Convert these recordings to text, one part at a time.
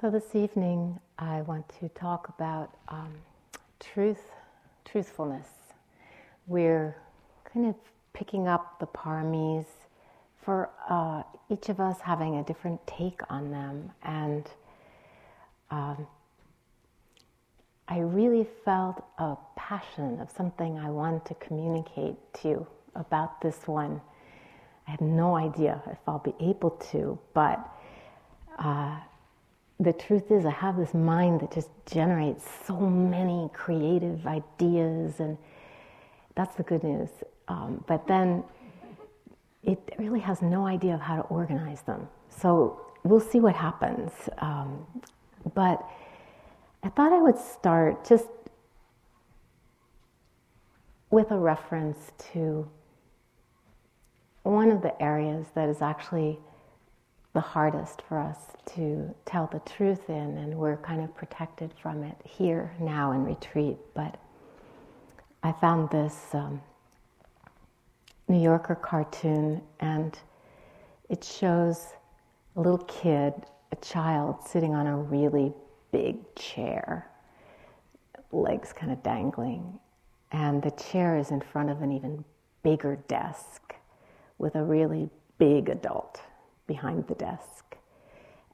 So, this evening I want to talk about um, truth, truthfulness. We're kind of picking up the paramis for uh, each of us having a different take on them. And um, I really felt a passion of something I wanted to communicate to you about this one. I have no idea if I'll be able to, but uh, the truth is, I have this mind that just generates so many creative ideas, and that's the good news. Um, but then it really has no idea of how to organize them. So we'll see what happens. Um, but I thought I would start just with a reference to one of the areas that is actually the hardest for us to tell the truth in, and we're kind of protected from it here now in retreat. But I found this um, New Yorker cartoon, and it shows a little kid, a child, sitting on a really big chair, legs kind of dangling, and the chair is in front of an even bigger desk with a really big adult behind the desk.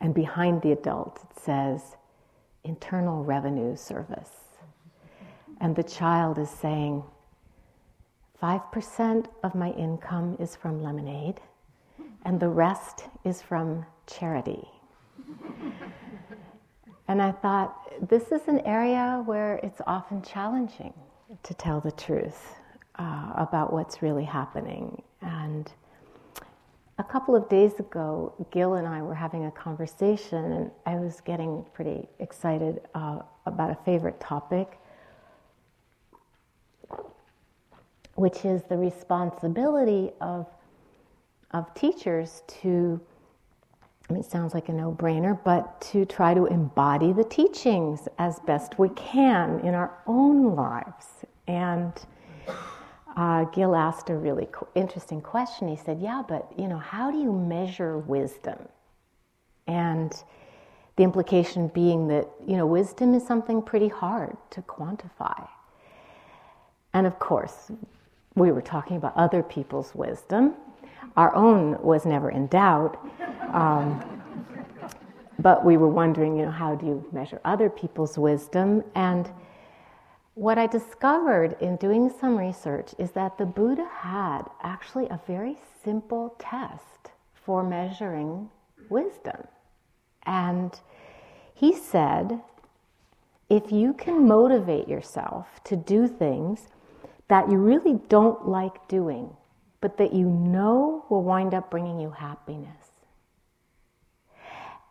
And behind the adult, it says Internal Revenue Service. And the child is saying, 5% of my income is from lemonade, and the rest is from charity. and I thought, this is an area where it's often challenging to tell the truth uh, about what's really happening. And a couple of days ago, Gil and I were having a conversation, and I was getting pretty excited uh, about a favorite topic, which is the responsibility of, of teachers to, I mean, it sounds like a no brainer, but to try to embody the teachings as best we can in our own lives. And uh, Gil asked a really interesting question. He said, Yeah, but you know, how do you measure wisdom? And the implication being that, you know, wisdom is something pretty hard to quantify. And of course, we were talking about other people's wisdom. Our own was never in doubt. Um, but we were wondering, you know, how do you measure other people's wisdom? And what I discovered in doing some research is that the Buddha had actually a very simple test for measuring wisdom. And he said, if you can motivate yourself to do things that you really don't like doing, but that you know will wind up bringing you happiness,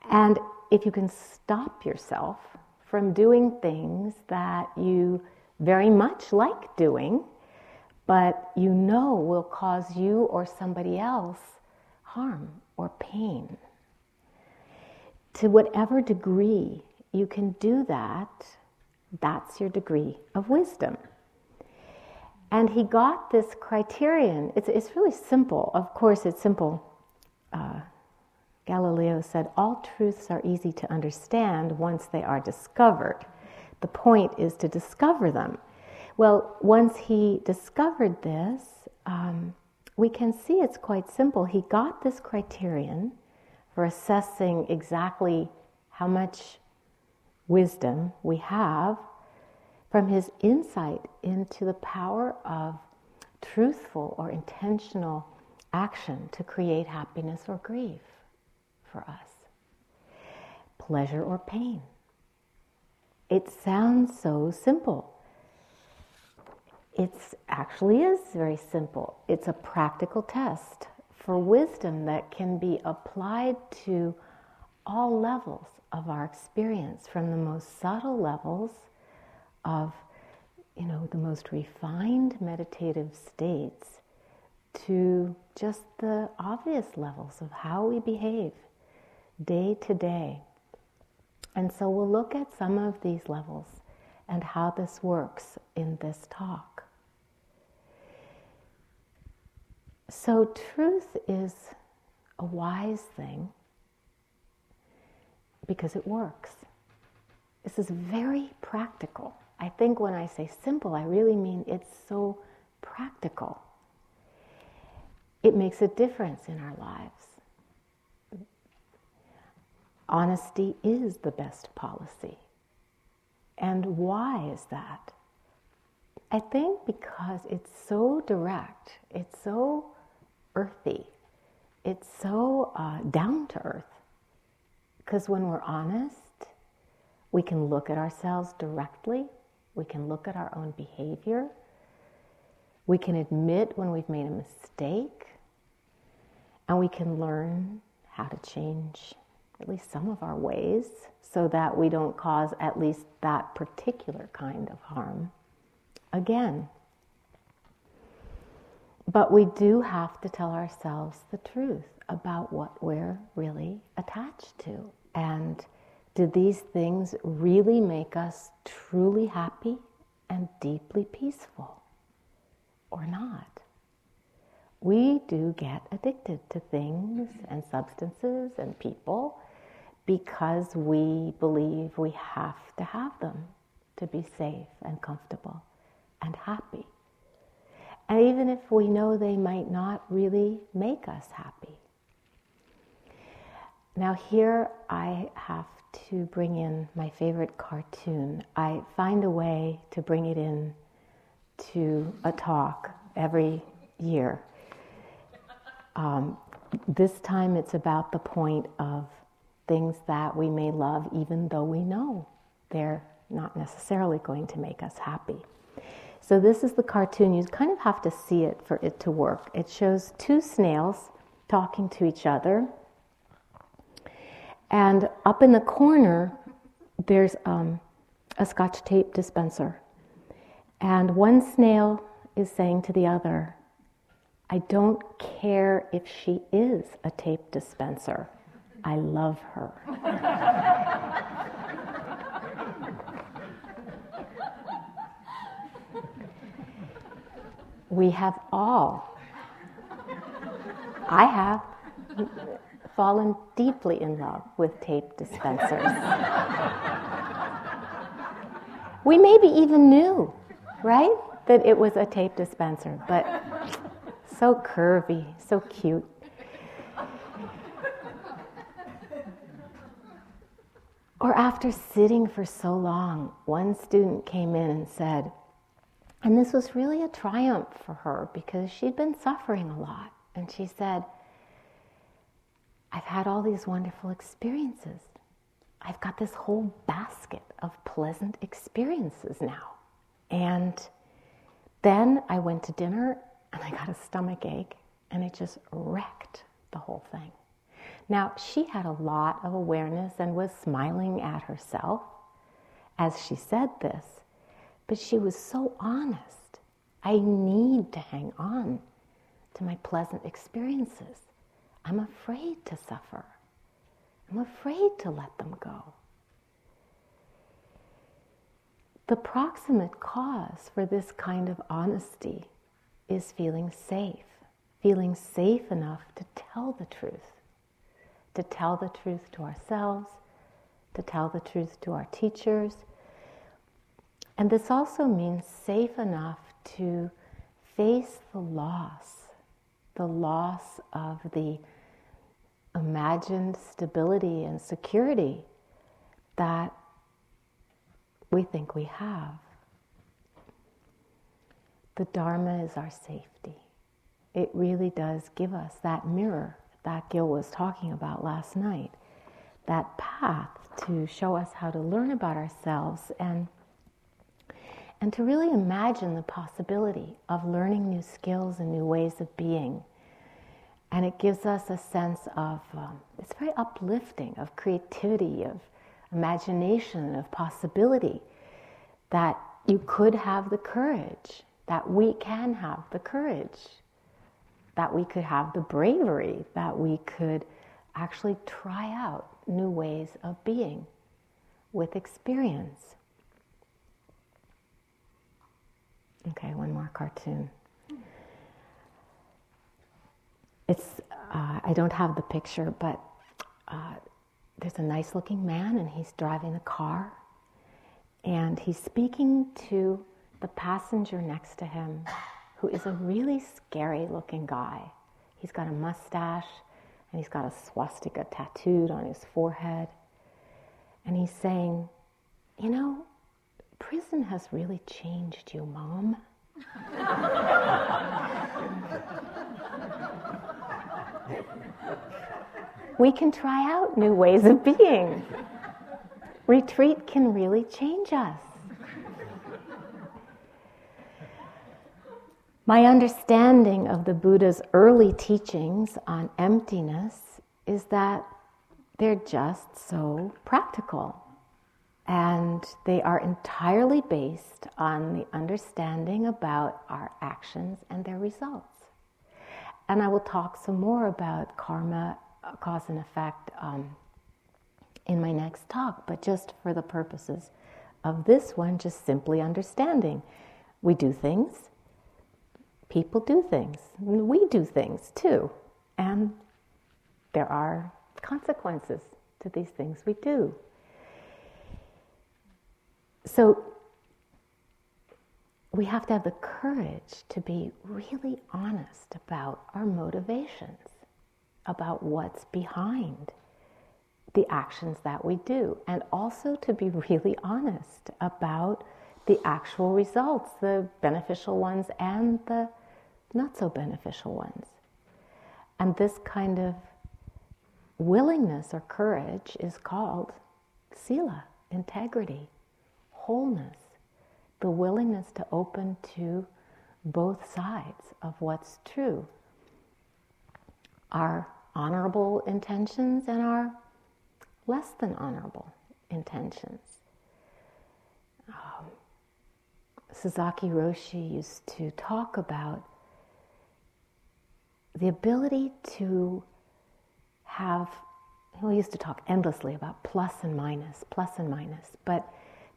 and if you can stop yourself from doing things that you very much like doing, but you know will cause you or somebody else harm or pain. To whatever degree you can do that, that's your degree of wisdom. And he got this criterion. It's, it's really simple. Of course, it's simple. Uh, Galileo said, All truths are easy to understand once they are discovered. The point is to discover them. Well, once he discovered this, um, we can see it's quite simple. He got this criterion for assessing exactly how much wisdom we have from his insight into the power of truthful or intentional action to create happiness or grief for us, pleasure or pain. It sounds so simple. It actually is very simple. It's a practical test for wisdom that can be applied to all levels of our experience, from the most subtle levels of, you know, the most refined meditative states to just the obvious levels of how we behave day to day. And so we'll look at some of these levels and how this works in this talk. So, truth is a wise thing because it works. This is very practical. I think when I say simple, I really mean it's so practical. It makes a difference in our lives. Honesty is the best policy. And why is that? I think because it's so direct, it's so earthy, it's so uh, down to earth. Because when we're honest, we can look at ourselves directly, we can look at our own behavior, we can admit when we've made a mistake, and we can learn how to change at least some of our ways so that we don't cause at least that particular kind of harm again. But we do have to tell ourselves the truth about what we're really attached to. And do these things really make us truly happy and deeply peaceful or not? We do get addicted to things and substances and people because we believe we have to have them to be safe and comfortable and happy. And even if we know they might not really make us happy. Now, here I have to bring in my favorite cartoon. I find a way to bring it in to a talk every year. Um, this time it's about the point of things that we may love even though we know they're not necessarily going to make us happy. So this is the cartoon. You kind of have to see it for it to work. It shows two snails talking to each other. And up in the corner, there's um, a scotch tape dispenser. And one snail is saying to the other, I don't care if she is a tape dispenser. I love her. we have all, I have, fallen deeply in love with tape dispensers. we maybe even knew, right, that it was a tape dispenser, but so curvy, so cute. Or after sitting for so long, one student came in and said, and this was really a triumph for her because she'd been suffering a lot. And she said, I've had all these wonderful experiences. I've got this whole basket of pleasant experiences now. And then I went to dinner and I got a stomach ache and it just wrecked the whole thing. Now, she had a lot of awareness and was smiling at herself as she said this, but she was so honest. I need to hang on to my pleasant experiences. I'm afraid to suffer. I'm afraid to let them go. The proximate cause for this kind of honesty is feeling safe, feeling safe enough to tell the truth to tell the truth to ourselves, to tell the truth to our teachers. And this also means safe enough to face the loss, the loss of the imagined stability and security that we think we have. The Dharma is our safety. It really does give us that mirror that Gil was talking about last night. That path to show us how to learn about ourselves and and to really imagine the possibility of learning new skills and new ways of being. And it gives us a sense of, um, it's very uplifting, of creativity, of imagination, of possibility, that you could have the courage, that we can have the courage that we could have the bravery, that we could actually try out new ways of being with experience. Okay, one more cartoon. It's, uh, I don't have the picture, but uh, there's a nice looking man and he's driving a car and he's speaking to the passenger next to him who is a really scary looking guy. He's got a mustache and he's got a swastika tattooed on his forehead. And he's saying, You know, prison has really changed you, Mom. we can try out new ways of being. Retreat can really change us. My understanding of the Buddha's early teachings on emptiness is that they're just so practical. And they are entirely based on the understanding about our actions and their results. And I will talk some more about karma, uh, cause and effect um, in my next talk, but just for the purposes of this one, just simply understanding. We do things, people do things, we do things too, and there are consequences to these things we do. So we have to have the courage to be really honest about our motivations, about what's behind the actions that we do, and also to be really honest about the actual results, the beneficial ones and the not so beneficial ones. And this kind of willingness or courage is called sila, integrity, wholeness, the willingness to open to both sides of what's true. Our honorable intentions and our less than honorable intentions. Um, Sasaki Roshi used to talk about the ability to have, he used to talk endlessly about plus and minus, plus and minus, but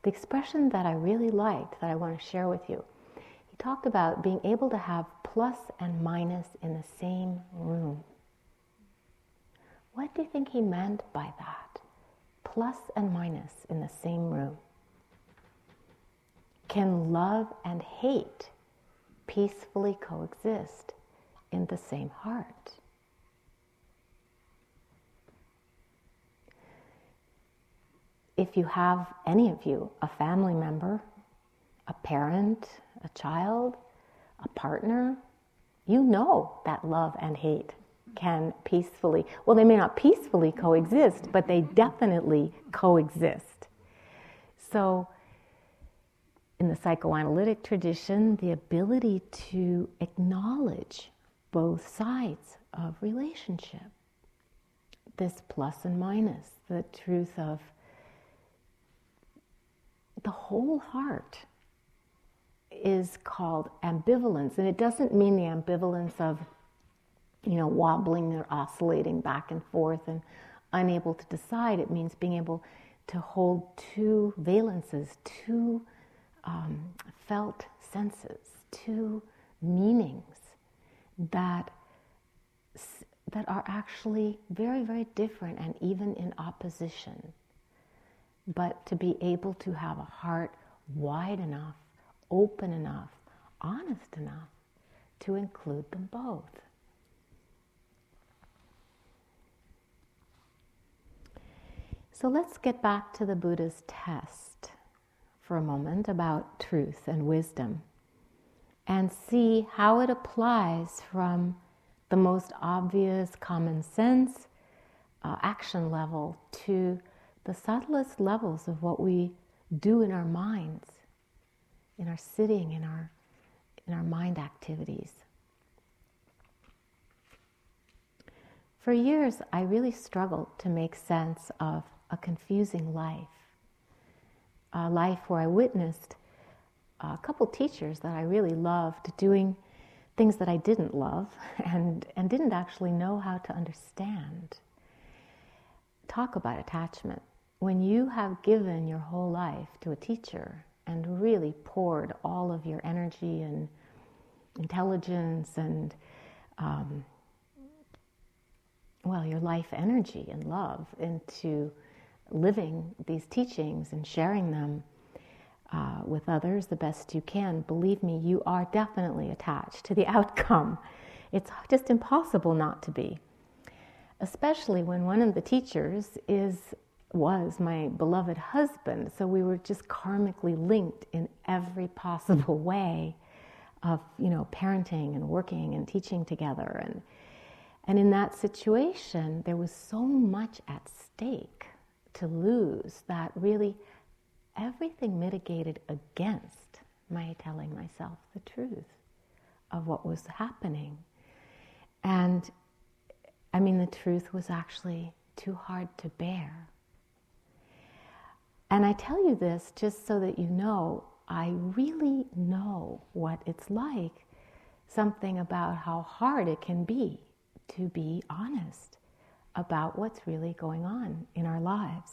the expression that I really liked that I want to share with you, he talked about being able to have plus and minus in the same room. What do you think he meant by that? Plus and minus in the same room. Can love and hate peacefully coexist in the same heart? if you have any of you, a family member, a parent, a child, a partner, you know that love and hate can peacefully, well, they may not peacefully coexist, but they definitely coexist. So, in the psychoanalytic tradition, the ability to acknowledge both sides of relationship, this plus and minus, the truth of the whole heart is called ambivalence. And it doesn't mean the ambivalence of, you know, wobbling or oscillating back and forth and unable to decide. It means being able to hold two valences, two um, felt senses, two meanings that that are actually very, very different and even in opposition but to be able to have a heart wide enough, open enough, honest enough to include them both. So let's get back to the Buddha's test for a moment about truth and wisdom and see how it applies from the most obvious common sense uh, action level to the subtlest levels of what we do in our minds, in our sitting, in our, in our mind activities. For years, I really struggled to make sense of a confusing life, a life where I witnessed a couple teachers that I really loved doing things that I didn't love and, and didn't actually know how to understand. Talk about attachment when you have given your whole life to a teacher and really poured all of your energy and intelligence and um, well, your life energy and love into living these teachings and sharing them uh, with others the best you can, believe me, you are definitely attached to the outcome. It's just impossible not to be. Especially when one of the teachers is was my beloved husband, so we were just karmically linked in every possible way of you know parenting and working and teaching together and and in that situation there was so much at stake to lose that really everything mitigated against my telling myself the truth of what was happening. And i mean the truth was actually too hard to bear. And i tell you this just so that you know I really know what it's like, something about how hard it can be to be honest about what's really going on in our lives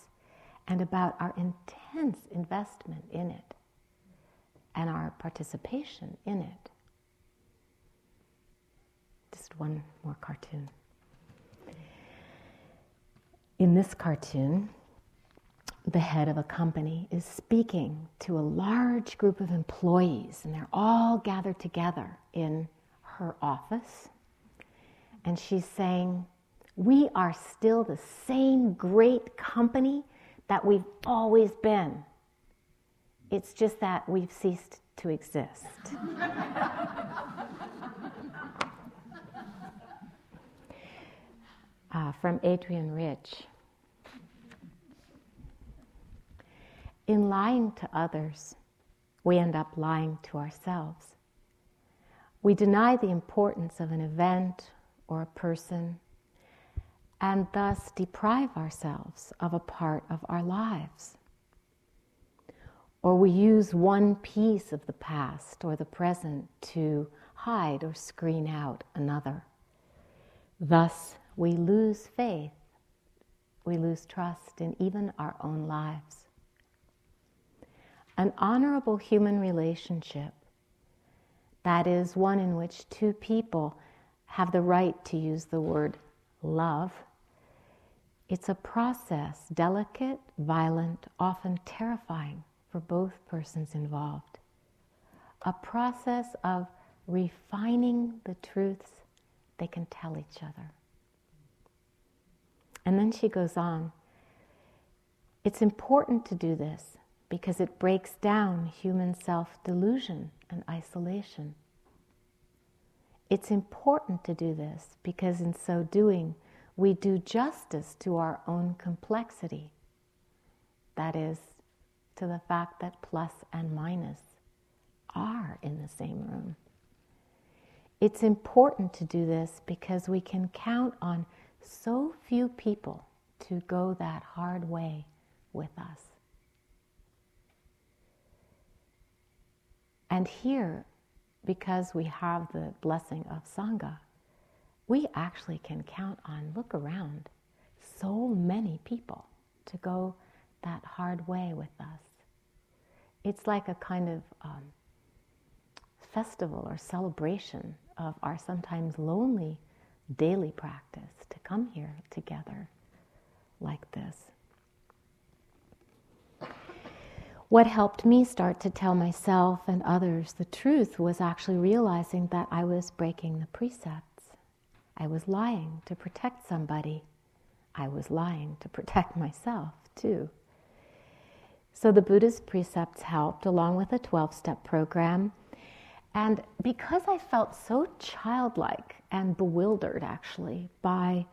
and about our intense investment in it and our participation in it. Just one more cartoon. In this cartoon, the head of a company is speaking to a large group of employees, and they're all gathered together in her office. And she's saying, We are still the same great company that we've always been. It's just that we've ceased to exist. uh, from Adrienne Rich. In lying to others, we end up lying to ourselves. We deny the importance of an event or a person and thus deprive ourselves of a part of our lives. Or we use one piece of the past or the present to hide or screen out another. Thus, we lose faith, we lose trust in even our own lives. An honorable human relationship, that is one in which two people have the right to use the word love, it's a process, delicate, violent, often terrifying for both persons involved. A process of refining the truths they can tell each other. And then she goes on. It's important to do this because it breaks down human self delusion and isolation. It's important to do this because, in so doing, we do justice to our own complexity. That is, to the fact that plus and minus are in the same room. It's important to do this because we can count on so few people to go that hard way with us. And here, because we have the blessing of Sangha, we actually can count on, look around, so many people to go that hard way with us. It's like a kind of um, festival or celebration of our sometimes lonely daily practice to come here together like this. What helped me start to tell myself and others the truth was actually realizing that I was breaking the precepts. I was lying to protect somebody. I was lying to protect myself, too. So the Buddha's precepts helped, along with a 12 step program. And because I felt so childlike and bewildered, actually, by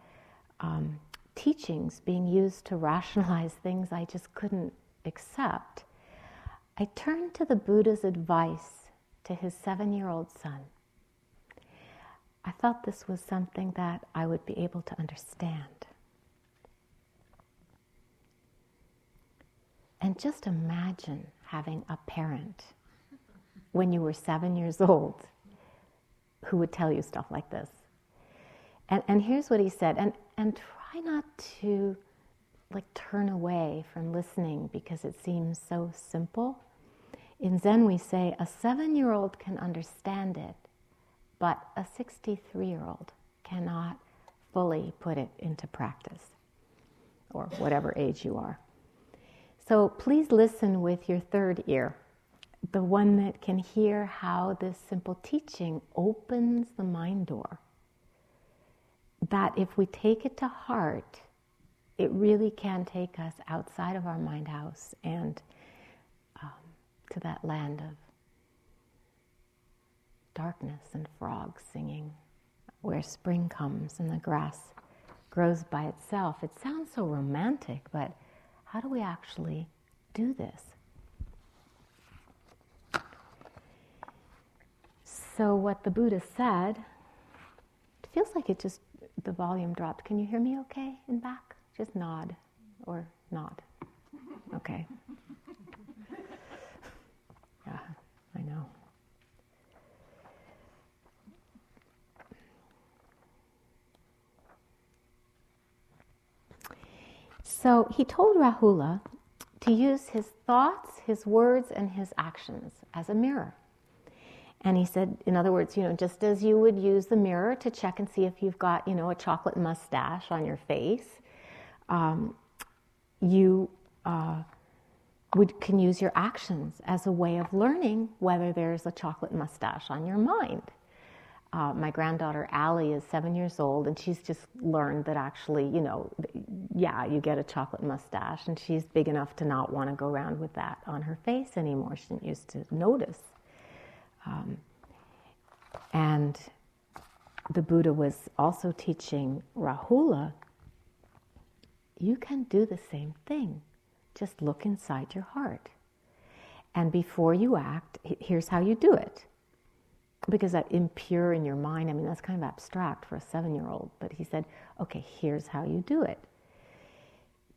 um, teachings being used to rationalize things I just couldn't accept, I turned to the Buddha's advice to his seven year old son. I felt this was something that I would be able to understand. And just imagine having a parent when you were seven years old who would tell you stuff like this. And, and here's what he said, and, and try not to like turn away from listening because it seems so simple. In Zen, we say a seven year old can understand it, but a 63 year old cannot fully put it into practice, or whatever age you are. So please listen with your third ear, the one that can hear how this simple teaching opens the mind door. That if we take it to heart, it really can take us outside of our mind house and um, to that land of darkness and frogs singing, where spring comes and the grass grows by itself. It sounds so romantic, but how do we actually do this? So, what the Buddha said, it feels like it just, the volume dropped. Can you hear me okay in back? Just nod or nod. Okay. Yeah, I know. So he told Rahula to use his thoughts, his words, and his actions as a mirror. And he said, in other words, you know, just as you would use the mirror to check and see if you've got, you know, a chocolate mustache on your face, um, you uh, would, can use your actions as a way of learning whether there's a chocolate mustache on your mind. Uh, my granddaughter Allie is seven years old, and she's just learned that actually, you know, yeah, you get a chocolate mustache, and she's big enough to not want to go around with that on her face anymore. She didn't used to notice. Um, and the Buddha was also teaching Rahula you can do the same thing. Just look inside your heart. And before you act, here's how you do it because that impure in your mind, I mean, that's kind of abstract for a seven year old. But he said, okay, here's how you do it.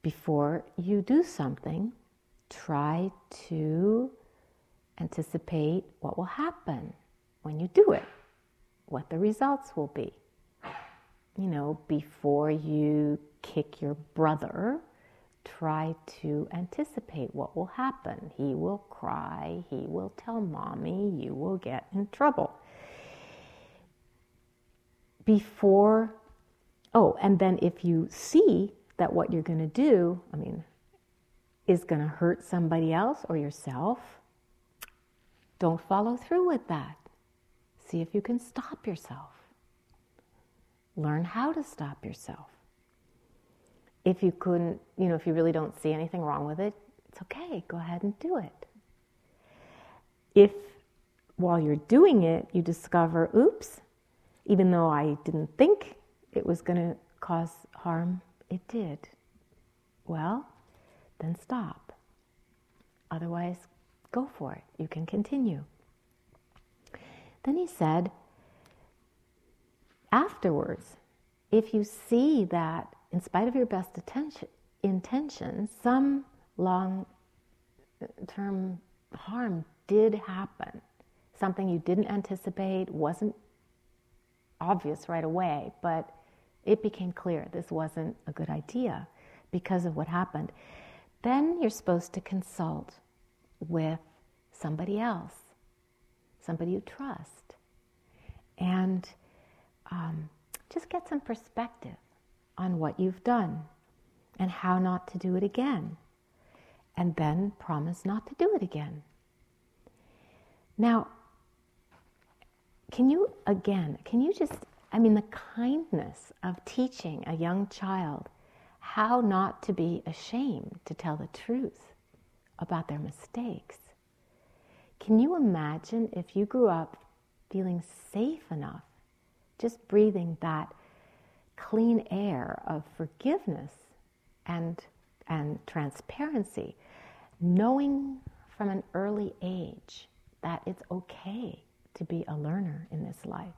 Before you do something, try to anticipate what will happen when you do it, what the results will be. You know, before you kick your brother, try to anticipate what will happen. He will cry, he will tell mommy, you will get in trouble. Before, oh, and then if you see that what you're going to do, I mean, is going to hurt somebody else or yourself, don't follow through with that. See if you can stop yourself. Learn how to stop yourself if you couldn't, you know, if you really don't see anything wrong with it, it's okay, go ahead and do it. If while you're doing it, you discover, oops, even though I didn't think it was going to cause harm, it did. Well, then stop. Otherwise, go for it. You can continue. Then he said, afterwards, if you see that in spite of your best attention, intentions, some long uh, term harm did happen. Something you didn't anticipate, wasn't obvious right away, but it became clear this wasn't a good idea because of what happened. Then you're supposed to consult with somebody else, somebody you trust, and um, just get some perspective on what you've done and how not to do it again. And then promise not to do it again. Now, can you, again, can you just, I mean, the kindness of teaching a young child how not to be ashamed to tell the truth about their mistakes. Can you imagine if you grew up feeling safe enough, just breathing that clean air of forgiveness and, and transparency, knowing from an early age that it's okay to be a learner in this life.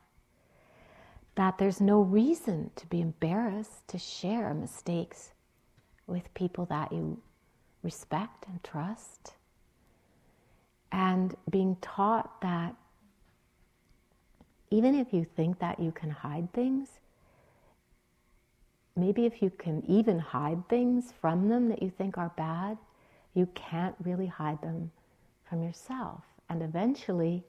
That there's no reason to be embarrassed to share mistakes with people that you respect and trust. And being taught that even if you think that you can hide things, maybe if you can even hide things from them that you think are bad, you can't really hide them from yourself. And eventually,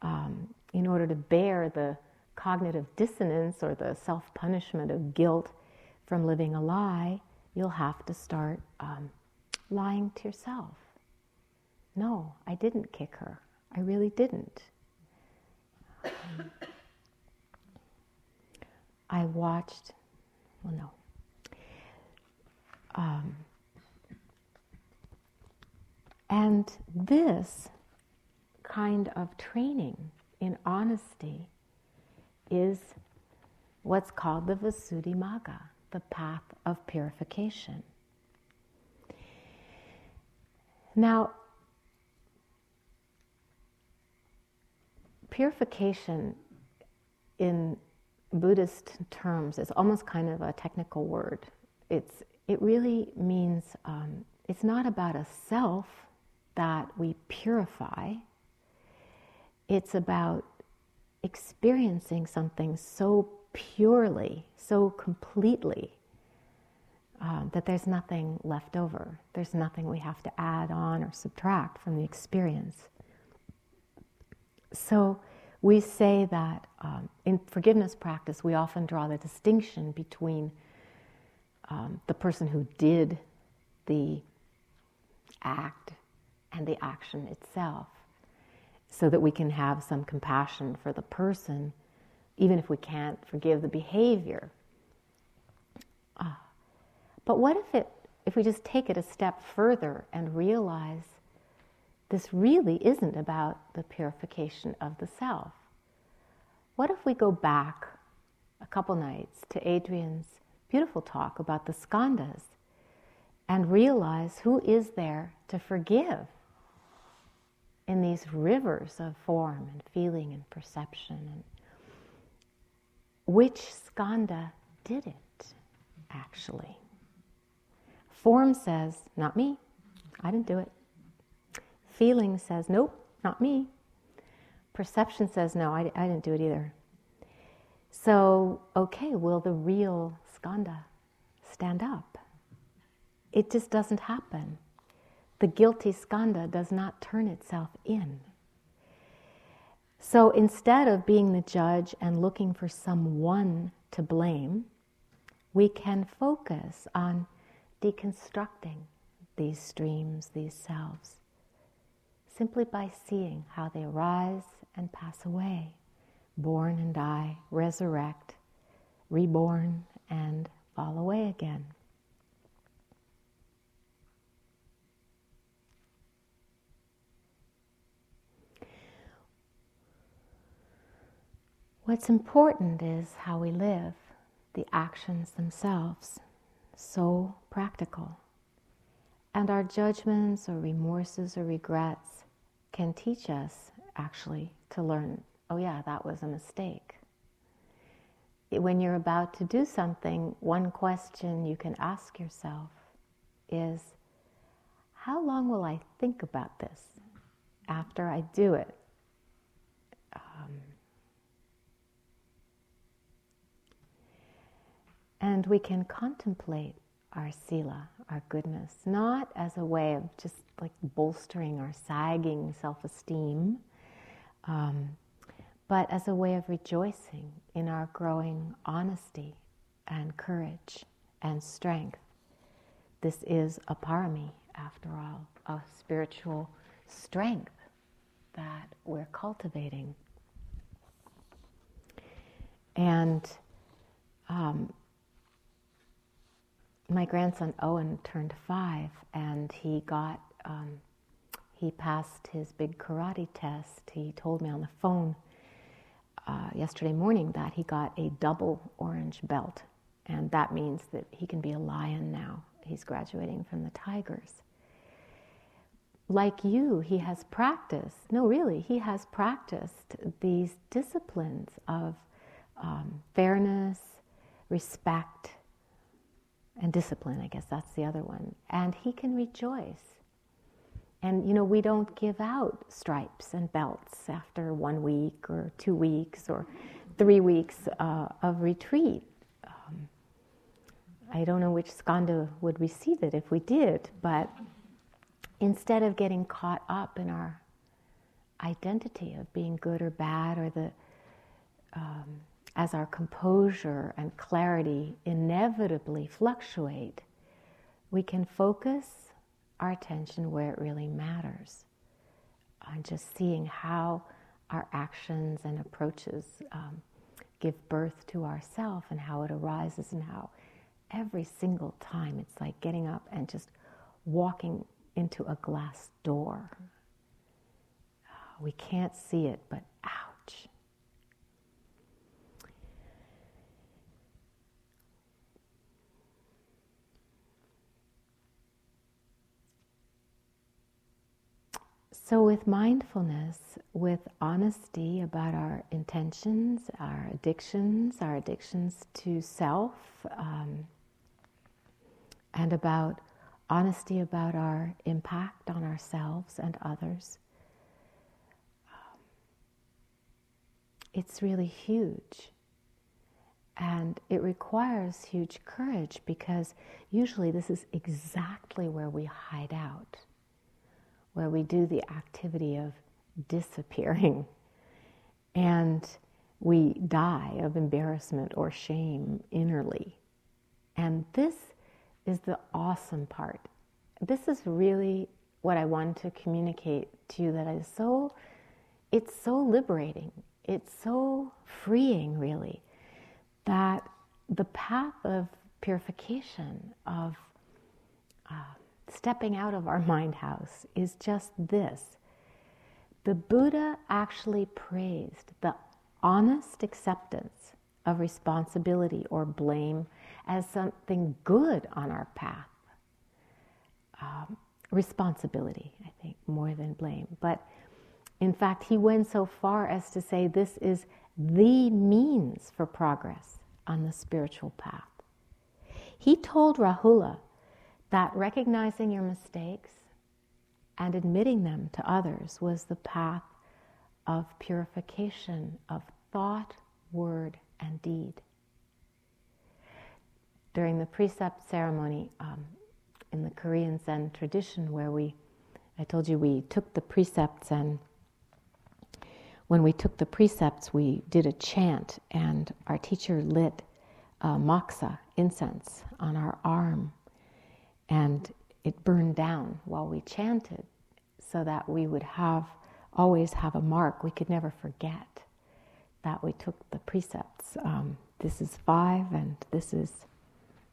um, in order to bear the cognitive dissonance or the self punishment of guilt from living a lie, you'll have to start um, lying to yourself. No, I didn't kick her. I really didn't. I watched, well, no. Um, and this kind of training in honesty is what's called the Visuddhimagga, the path of purification. Now, purification in Buddhist terms is almost kind of a technical word. It's, it really means um, it's not about a self that we purify, it's about experiencing something so purely, so completely, um, that there's nothing left over. There's nothing we have to add on or subtract from the experience. So we say that um, in forgiveness practice, we often draw the distinction between um, the person who did the act and the action itself so that we can have some compassion for the person, even if we can't forgive the behavior. Uh, but what if it, if we just take it a step further and realize this really isn't about the purification of the self? What if we go back a couple nights to Adrian's beautiful talk about the skandhas and realize who is there to forgive? in these rivers of form and feeling and perception and which skandha did it actually form says not me i didn't do it feeling says nope not me. Perception says no i, I didn't do it either. So okay will the real skandha stand up? It just doesn't happen. The guilty skandha does not turn itself in. So instead of being the judge and looking for someone to blame, we can focus on deconstructing these streams, these selves, simply by seeing how they rise and pass away, born and die, resurrect, reborn, and fall away again. What's important is how we live, the actions themselves, so practical. And our judgments or remorses or regrets can teach us actually to learn oh, yeah, that was a mistake. When you're about to do something, one question you can ask yourself is how long will I think about this after I do it? Um, And we can contemplate our sila, our goodness, not as a way of just like bolstering our sagging self esteem, um, but as a way of rejoicing in our growing honesty and courage and strength. This is a parami, after all, a spiritual strength that we're cultivating. And um, my grandson Owen turned five, and he got um, he passed his big karate test. He told me on the phone uh, yesterday morning that he got a double orange belt, and that means that he can be a lion now. He's graduating from the Tigers. Like you, he has practiced. No, really, he has practiced these disciplines of um, fairness, respect and discipline, I guess that's the other one. And he can rejoice. And you know, we don't give out stripes and belts after one week or two weeks or three weeks uh, of retreat. Um, I don't know which skandha would receive it if we did, but instead of getting caught up in our identity of being good or bad or the um, as our composure and clarity inevitably fluctuate, we can focus our attention where it really matters on just seeing how our actions and approaches um, give birth to ourself and how it arises and how every single time it's like getting up and just walking into a glass door. We can't see it, but ouch. So, with mindfulness, with honesty about our intentions, our addictions, our addictions to self, um, and about honesty about our impact on ourselves and others, um, it's really huge. And it requires huge courage because usually this is exactly where we hide out where we do the activity of disappearing and we die of embarrassment or shame innerly. And this is the awesome part. This is really what I want to communicate to you that is so it's so liberating. It's so freeing really that the path of purification of uh, stepping out of our mind house is just this. The Buddha actually praised the honest acceptance of responsibility or blame as something good on our path. Um, responsibility, I think, more than blame. But in fact, he went so far as to say this is the means for progress on the spiritual path. He told Rahula that recognizing your mistakes and admitting them to others was the path of purification of thought, word, and deed. During the precept ceremony um, in the Korean Zen tradition, where we, I told you we took the precepts, and when we took the precepts, we did a chant, and our teacher lit uh, moxa, incense, on our arm and it burned down while we chanted so that we would have always have a mark. We could never forget that we took the precepts. Um, this is five and this is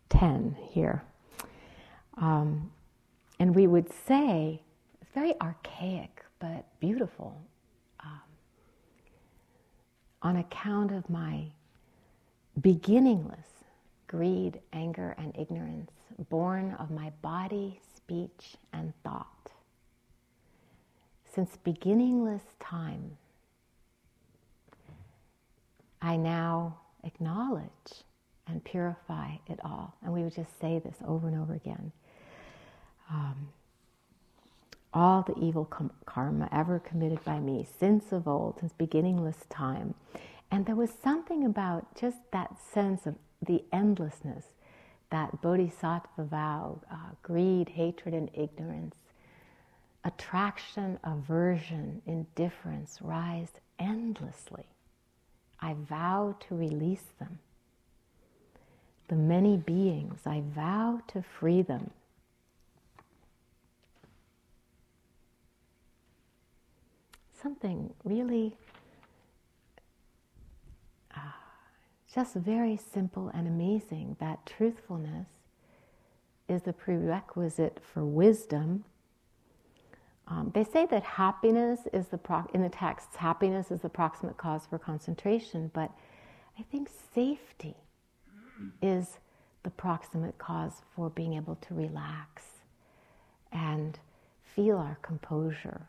ten here. Um, and we would say it's very archaic but beautiful um, on account of my beginningless greed, anger, and ignorance, born of my body, speech, and thought. Since beginningless time, I now acknowledge and purify it all. And we would just say this over and over again. Um, all the evil com- karma ever committed by me since of old, since beginningless time. And there was something about just that sense of the endlessness, that bodhisattva vow, uh, greed, hatred, and ignorance, attraction, aversion, indifference rise endlessly. I vow to release them. The many beings, I vow to free them. Something really just very simple and amazing that truthfulness is the prerequisite for wisdom. Um, they say that happiness is the pro- in the texts. Happiness is the proximate cause for concentration, but I think safety is the proximate cause for being able to relax and feel our composure.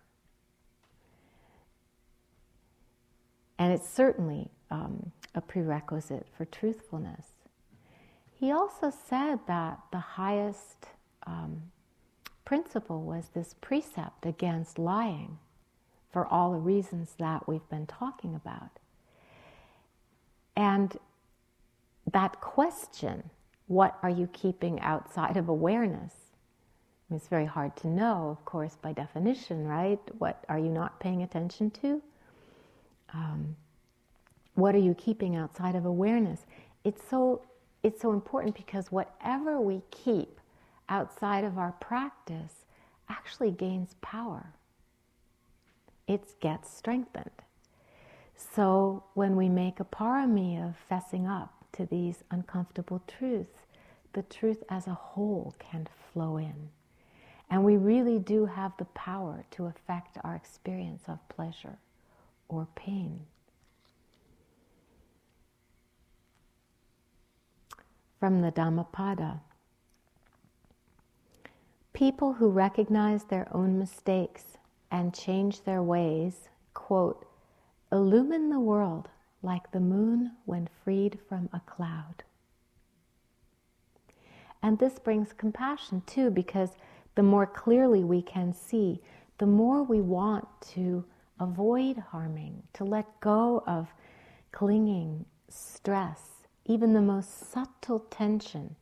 And it's certainly um, a prerequisite for truthfulness. He also said that the highest um, principle was this precept against lying for all the reasons that we've been talking about. And that question, what are you keeping outside of awareness? It's very hard to know, of course, by definition, right? What are you not paying attention to? Um, what are you keeping outside of awareness? It's so, it's so important because whatever we keep outside of our practice actually gains power. It gets strengthened. So when we make a parami of fessing up to these uncomfortable truths, the truth as a whole can flow in. And we really do have the power to affect our experience of pleasure or pain. From the Dhammapada People who recognize their own mistakes and change their ways, quote, illumine the world like the moon when freed from a cloud. And this brings compassion too, because the more clearly we can see, the more we want to avoid harming, to let go of clinging, stress, even the most subtle tension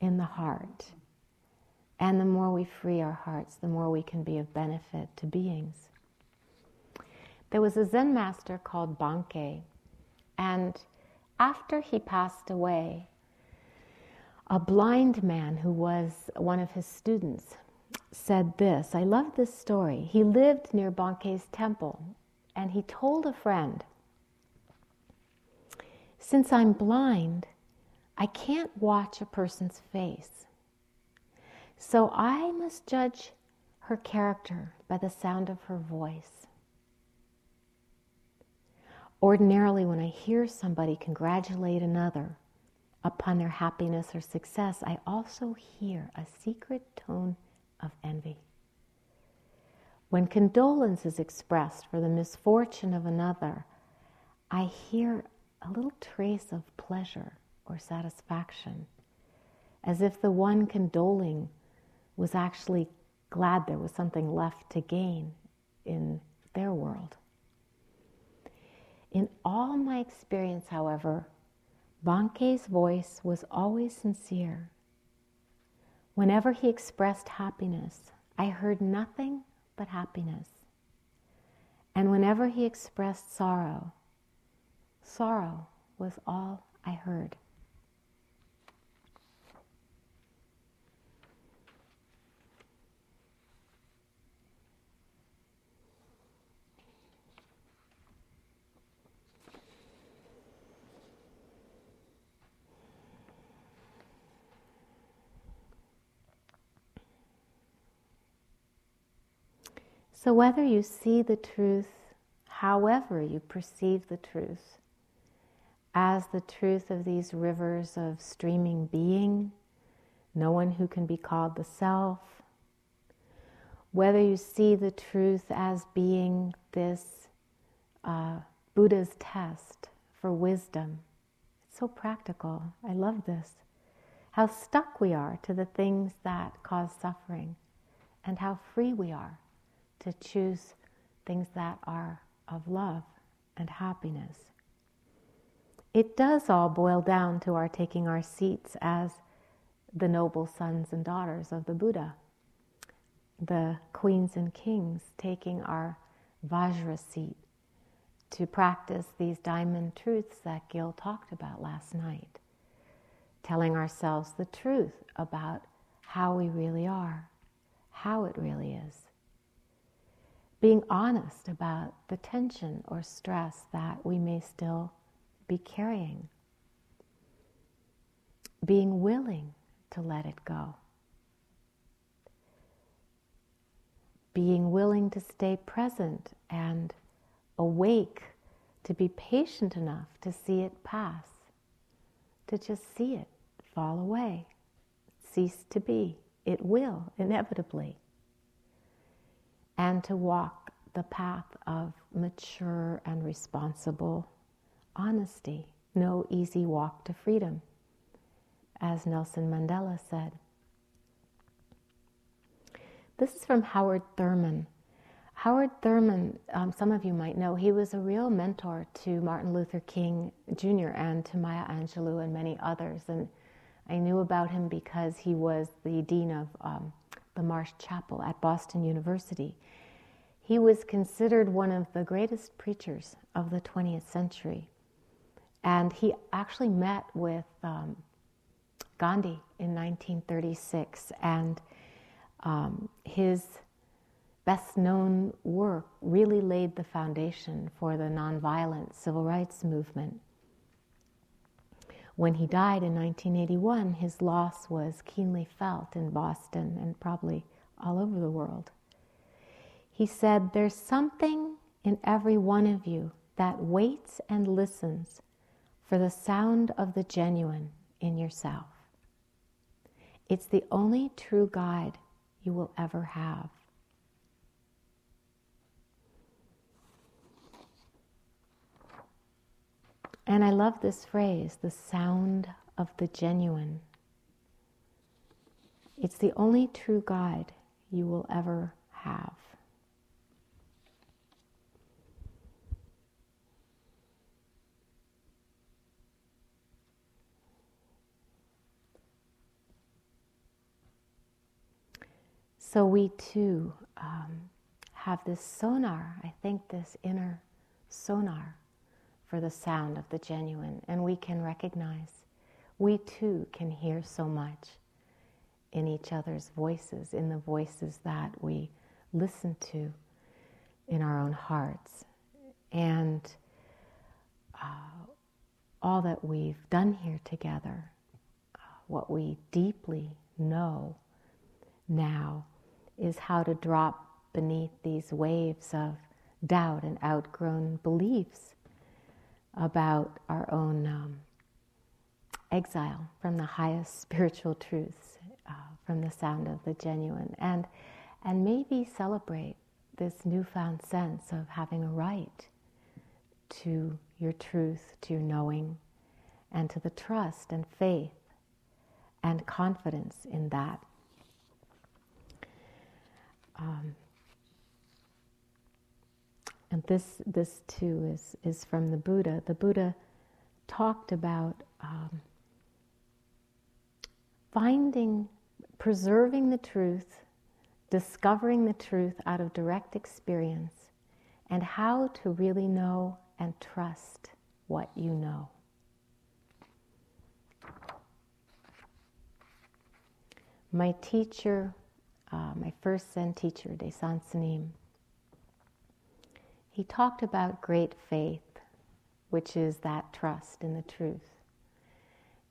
in the heart. And the more we free our hearts, the more we can be of benefit to beings. There was a Zen master called Bankei, and after he passed away, a blind man who was one of his students said this. I love this story. He lived near Bankei's temple, and he told a friend, Since I'm blind, I can't watch a person's face. So I must judge her character by the sound of her voice. Ordinarily, when I hear somebody congratulate another upon their happiness or success, I also hear a secret tone of envy. When condolence is expressed for the misfortune of another, I hear a little trace of pleasure or satisfaction, as if the one condoling was actually glad there was something left to gain in their world. In all my experience, however, Bankei's voice was always sincere. Whenever he expressed happiness, I heard nothing but happiness. And whenever he expressed sorrow, sorrow was all I heard. So, whether you see the truth, however you perceive the truth, as the truth of these rivers of streaming being, no one who can be called the self, whether you see the truth as being this uh, Buddha's test for wisdom, it's so practical. I love this. How stuck we are to the things that cause suffering, and how free we are to choose things that are of love and happiness. It does all boil down to our taking our seats as the noble sons and daughters of the Buddha, the queens and kings taking our Vajra seat to practice these diamond truths that Gil talked about last night, telling ourselves the truth about how we really are, how it really is. Being honest about the tension or stress that we may still be carrying, being willing to let it go, being willing to stay present and awake, to be patient enough to see it pass, to just see it fall away, cease to be. It will inevitably and to walk the path of mature and responsible honesty. No easy walk to freedom, as Nelson Mandela said. This is from Howard Thurman. Howard Thurman, um, some of you might know, he was a real mentor to Martin Luther King Jr. and to Maya Angelou and many others. And I knew about him because he was the dean of um, the Marsh Chapel at Boston University. He was considered one of the greatest preachers of the 20th century. And he actually met with um, Gandhi in 1936, and um, his best known work really laid the foundation for the nonviolent civil rights movement. When he died in 1981, his loss was keenly felt in Boston and probably all over the world. He said, There's something in every one of you that waits and listens for the sound of the genuine in yourself. It's the only true guide you will ever have. And I love this phrase, the sound of the genuine. It's the only true guide you will ever have. So we too um, have this sonar, I think, this inner sonar for the sound of the genuine, and we can recognize we too can hear so much in each other's voices, in the voices that we listen to in our own hearts. And uh, all that we've done here together, uh, what we deeply know now, is how to drop beneath these waves of doubt and outgrown beliefs about our own um, exile from the highest spiritual truths, uh, from the sound of the genuine, and and maybe celebrate this newfound sense of having a right to your truth, to your knowing, and to the trust and faith and confidence in that. Um, and this, this too is, is from the Buddha. The Buddha talked about um, finding, preserving the truth, discovering the truth out of direct experience, and how to really know and trust what you know. My teacher, uh, my first Zen teacher, Daesan Sanim, he talked about great faith, which is that trust in the truth.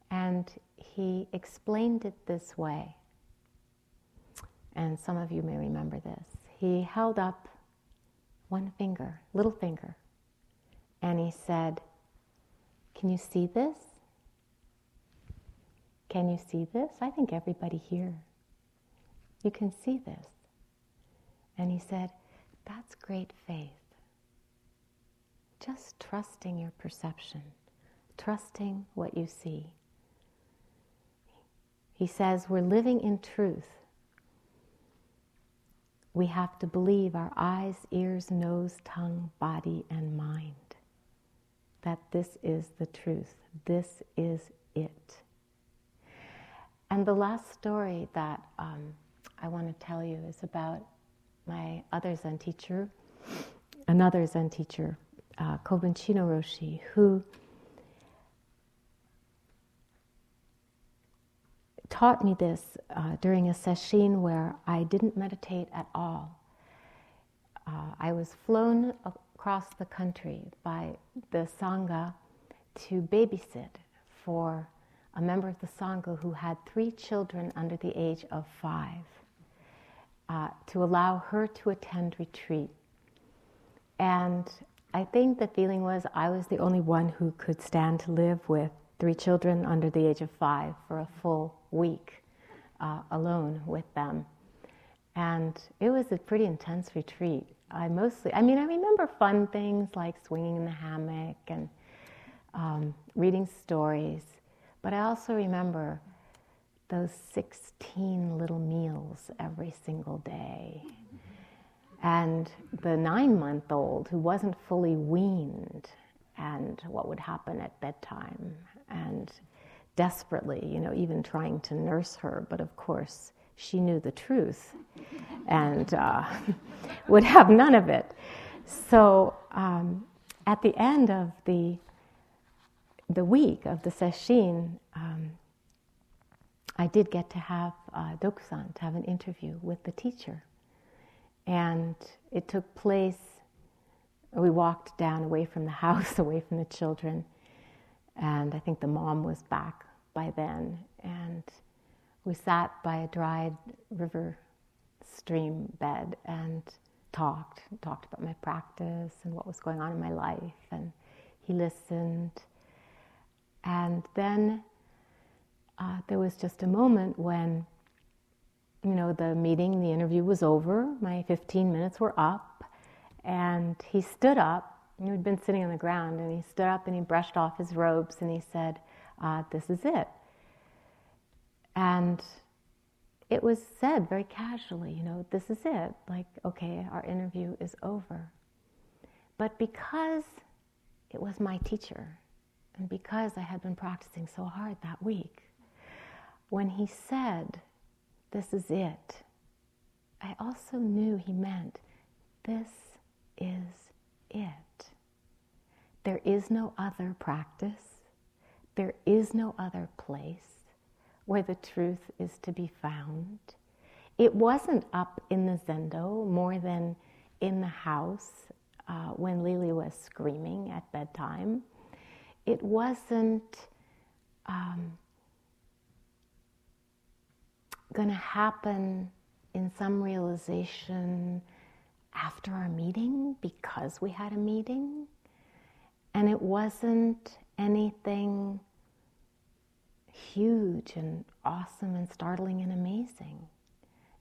And he explained it this way. And some of you may remember this. He held up one finger, little finger, and he said, Can you see this? Can you see this? I think everybody here, you can see this. And he said, That's great faith just trusting your perception, trusting what you see. He says we're living in truth. We have to believe our eyes, ears, nose, tongue, body, and mind that this is the truth. This is it. And the last story that um, I want to tell you is about my other Zen teacher, another Zen teacher uh, Chino Roshi, who taught me this uh, during a session where I didn't meditate at all. Uh, I was flown across the country by the Sangha to babysit for a member of the Sangha who had three children under the age of five, uh, to allow her to attend retreat. And I think the feeling was I was the only one who could stand to live with three children under the age of five for a full week uh, alone with them. And it was a pretty intense retreat. I mostly, I mean, I remember fun things like swinging in the hammock and um, reading stories, but I also remember those 16 little meals every single day and the nine month old who wasn't fully weaned and what would happen at bedtime and desperately, you know, even trying to nurse her, but of course she knew the truth and uh, would have none of it. So um, at the end of the the week of the sesshin, um, I did get to have uh, Dokusan to have an interview with the teacher, and it took place. We walked down away from the house, away from the children, and I think the mom was back by then, and we sat by a dried river stream bed and talked, talked about my practice and what was going on in my life, and he listened. And then uh, there was just a moment when, you know, the meeting, the interview was over, my 15 minutes were up, and he stood up. He'd been sitting on the ground, and he stood up and he brushed off his robes and he said, uh, This is it. And it was said very casually, you know, this is it. Like, okay, our interview is over. But because it was my teacher, and because I had been practicing so hard that week, when he said, This is it, I also knew he meant, This is it. There is no other practice, there is no other place where the truth is to be found. It wasn't up in the zendo more than in the house uh, when Lily was screaming at bedtime. It wasn't um, going to happen in some realization after our meeting because we had a meeting. And it wasn't anything huge and awesome and startling and amazing.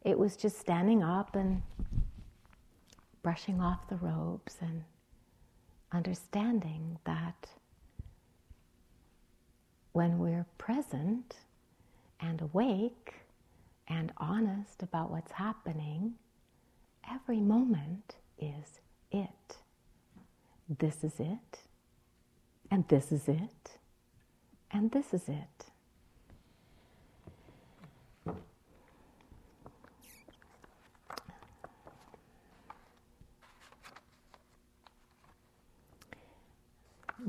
It was just standing up and brushing off the robes and understanding that when we're present and awake and honest about what's happening, every moment is it. This is it, and this is it, and this is it.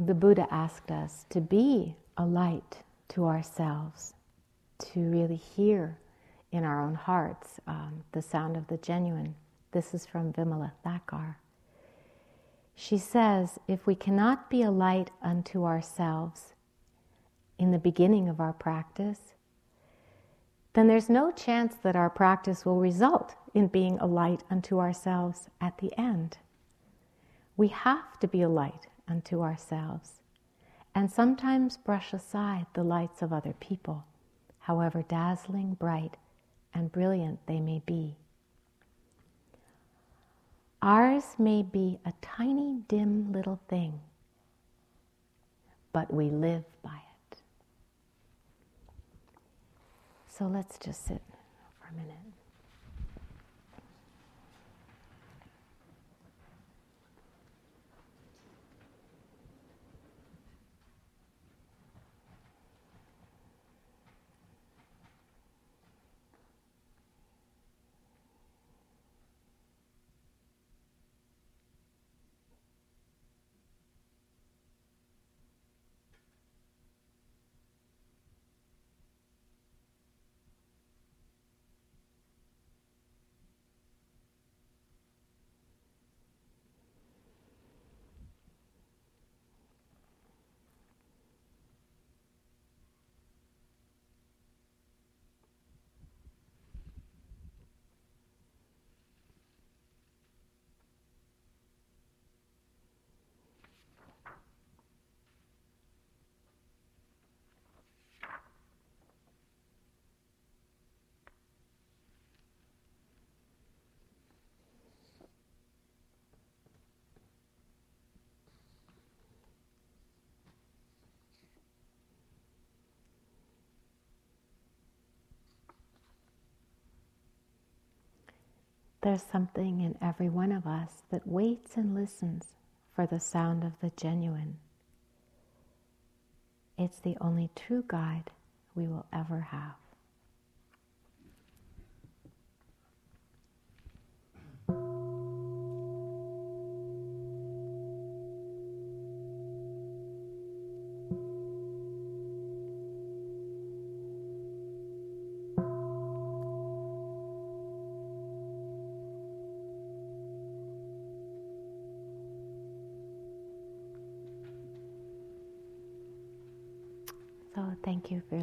the Buddha asked us to be a light to ourselves, to really hear in our own hearts um, the sound of the genuine. This is from Vimala Thakar. She says, if we cannot be a light unto ourselves in the beginning of our practice, then there's no chance that our practice will result in being a light unto ourselves at the end. We have to be a light unto ourselves, and sometimes brush aside the lights of other people, however dazzling, bright, and brilliant they may be. Ours may be a tiny, dim little thing, but we live by it. So let's just sit for a minute. There's something in every one of us that waits and listens for the sound of the genuine. It's the only true guide we will ever have. So thank you for